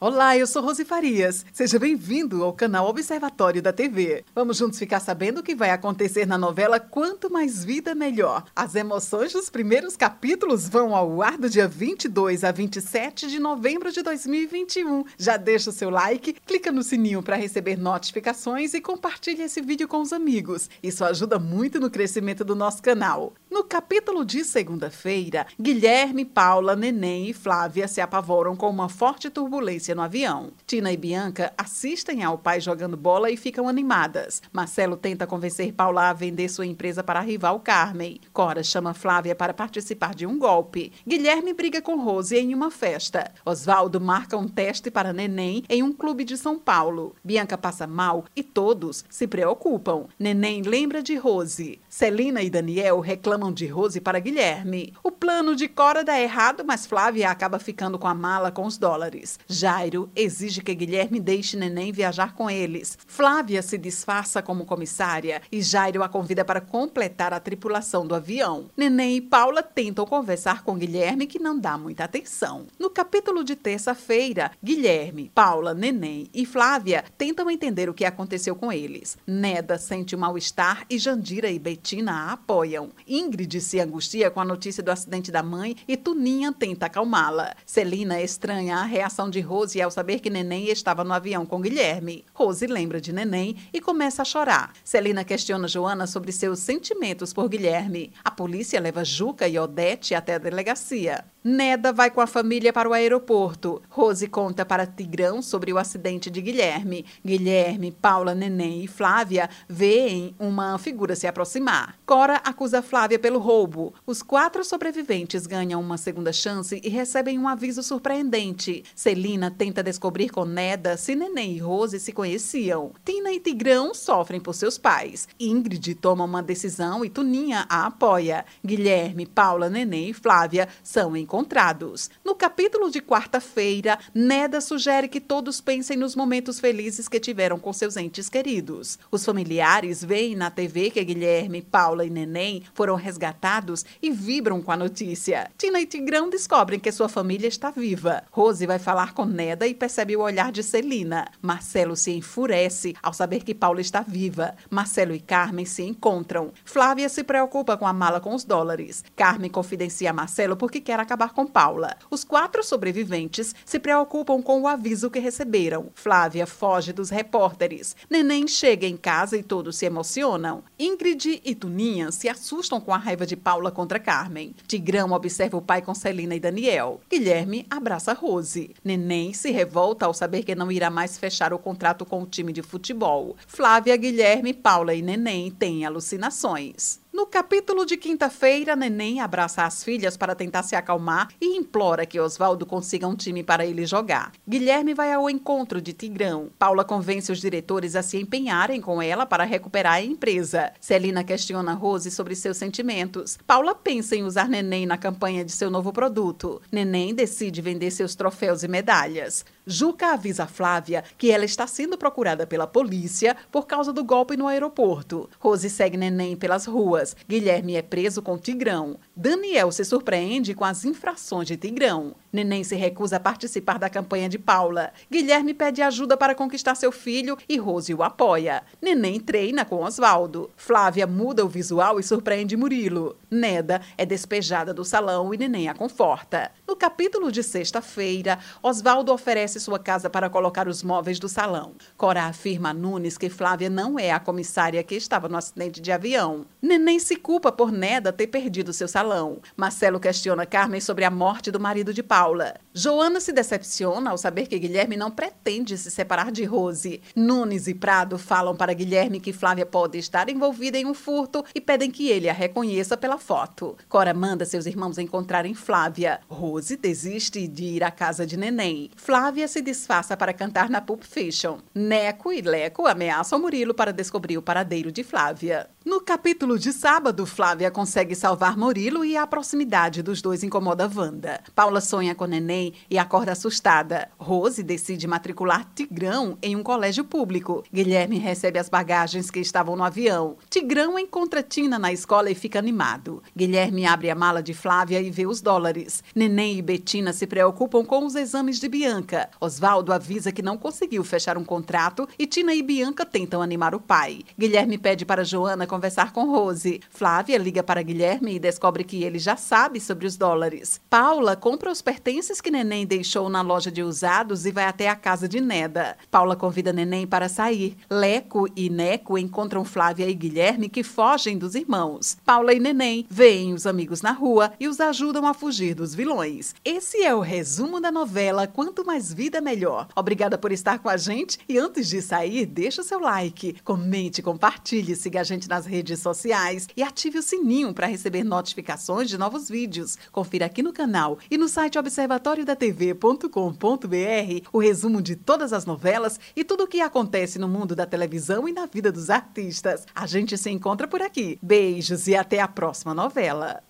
Olá, eu sou Rose Farias. Seja bem-vindo ao canal Observatório da TV. Vamos juntos ficar sabendo o que vai acontecer na novela Quanto Mais Vida Melhor. As emoções dos primeiros capítulos vão ao ar do dia 22 a 27 de novembro de 2021. Já deixa o seu like, clica no sininho para receber notificações e compartilhe esse vídeo com os amigos. Isso ajuda muito no crescimento do nosso canal. No capítulo de segunda-feira, Guilherme, Paula, Neném e Flávia se apavoram com uma forte turbulência no avião. Tina e Bianca assistem ao pai jogando bola e ficam animadas. Marcelo tenta convencer Paula a vender sua empresa para a rival Carmen. Cora chama Flávia para participar de um golpe. Guilherme briga com Rose em uma festa. Oswaldo marca um teste para Neném em um clube de São Paulo. Bianca passa mal e todos se preocupam. Neném lembra de Rose. Celina e Daniel reclamam de Rose para Guilherme. O plano de Cora dá errado, mas Flávia acaba ficando com a mala com os dólares. Jairo exige que Guilherme deixe Neném viajar com eles. Flávia se disfarça como comissária e Jairo a convida para completar a tripulação do avião. Neném e Paula tentam conversar com Guilherme, que não dá muita atenção. No capítulo de terça-feira, Guilherme, Paula, Neném e Flávia tentam entender o que aconteceu com eles. Neda sente um mal-estar e Jandira e Betina a apoiam. Ingrid se angustia com a notícia do acidente da mãe e Tuninha tenta acalmá-la. Celina estranha a reação de Rose ao saber que Neném estava no avião com Guilherme. Rose lembra de Neném e começa a chorar. Celina questiona Joana sobre seus sentimentos por Guilherme. A polícia leva Juca e Odete até a delegacia. Neda vai com a família para o aeroporto. Rose conta para Tigrão sobre o acidente de Guilherme. Guilherme, Paula, Neném e Flávia veem uma figura se aproximar. Cora acusa Flávia pelo roubo. Os quatro sobreviventes ganham uma segunda chance e recebem um aviso surpreendente. Celina tenta descobrir com Neda se Neném e Rose se conheciam. Tina e Tigrão sofrem por seus pais. Ingrid toma uma decisão e Tuninha a apoia. Guilherme, Paula, Neném e Flávia são encontrados. Capítulo de quarta-feira, Neda sugere que todos pensem nos momentos felizes que tiveram com seus entes queridos. Os familiares veem na TV que Guilherme, Paula e Neném foram resgatados e vibram com a notícia. Tina e Tigrão descobrem que sua família está viva. Rose vai falar com Neda e percebe o olhar de Celina. Marcelo se enfurece ao saber que Paula está viva. Marcelo e Carmen se encontram. Flávia se preocupa com a mala com os dólares. Carmen confidencia Marcelo porque quer acabar com Paula. Os quatro sobreviventes se preocupam com o aviso que receberam. Flávia foge dos repórteres. Neném chega em casa e todos se emocionam. Ingrid e Tuninha se assustam com a raiva de Paula contra Carmen. Tigrão observa o pai com Celina e Daniel. Guilherme abraça Rose. Neném se revolta ao saber que não irá mais fechar o contrato com o time de futebol. Flávia, Guilherme, Paula e Neném têm alucinações. No capítulo de quinta-feira, Neném abraça as filhas para tentar se acalmar e implora que Oswaldo consiga um time para ele jogar. Guilherme vai ao encontro de Tigrão. Paula convence os diretores a se empenharem com ela para recuperar a empresa. Celina questiona Rose sobre seus sentimentos. Paula pensa em usar Neném na campanha de seu novo produto. Neném decide vender seus troféus e medalhas. Juca avisa Flávia que ela está sendo procurada pela polícia por causa do golpe no aeroporto. Rose segue Neném pelas ruas. Guilherme é preso com Tigrão. Daniel se surpreende com as infrações de Tigrão. Neném se recusa a participar da campanha de Paula. Guilherme pede ajuda para conquistar seu filho e Rose o apoia. Neném treina com Oswaldo. Flávia muda o visual e surpreende Murilo. Neda é despejada do salão e Neném a conforta. Capítulo de sexta-feira, Oswaldo oferece sua casa para colocar os móveis do salão. Cora afirma a Nunes que Flávia não é a comissária que estava no acidente de avião. Neném se culpa por Neda ter perdido seu salão. Marcelo questiona Carmen sobre a morte do marido de. Paula. Joana se decepciona ao saber que Guilherme não pretende se separar de Rose. Nunes e Prado falam para Guilherme que Flávia pode estar envolvida em um furto e pedem que ele a reconheça pela foto. Cora manda seus irmãos encontrarem Flávia. Rose desiste de ir à casa de Neném. Flávia se disfarça para cantar na Pulp Fiction. Neco e Leco ameaçam Murilo para descobrir o paradeiro de Flávia. No capítulo de sábado, Flávia consegue salvar Murilo e a proximidade dos dois incomoda Wanda. Paula sonha com neném e acorda assustada. Rose decide matricular Tigrão em um colégio público. Guilherme recebe as bagagens que estavam no avião. Tigrão encontra Tina na escola e fica animado. Guilherme abre a mala de Flávia e vê os dólares. Neném e Betina se preocupam com os exames de Bianca. Oswaldo avisa que não conseguiu fechar um contrato e Tina e Bianca tentam animar o pai. Guilherme pede para Joana conversar com Rose. Flávia liga para Guilherme e descobre que ele já sabe sobre os dólares. Paula compra os pertences que Neném deixou na loja de usados e vai até a casa de Neda. Paula convida Neném para sair. Leco e Neco encontram Flávia e Guilherme que fogem dos irmãos. Paula e Neném veem os amigos na rua e os ajudam a fugir dos vilões. Esse é o resumo da novela Quanto Mais Vida Melhor. Obrigada por estar com a gente e antes de sair, deixa o seu like, comente, compartilhe, siga a gente nas redes sociais e ative o sininho para receber notificações de novos vídeos. Confira aqui no canal e no site observatoriodatv.com.br o resumo de todas as novelas e tudo o que acontece no mundo da televisão e na vida dos artistas. A gente se encontra por aqui. Beijos e até a próxima novela.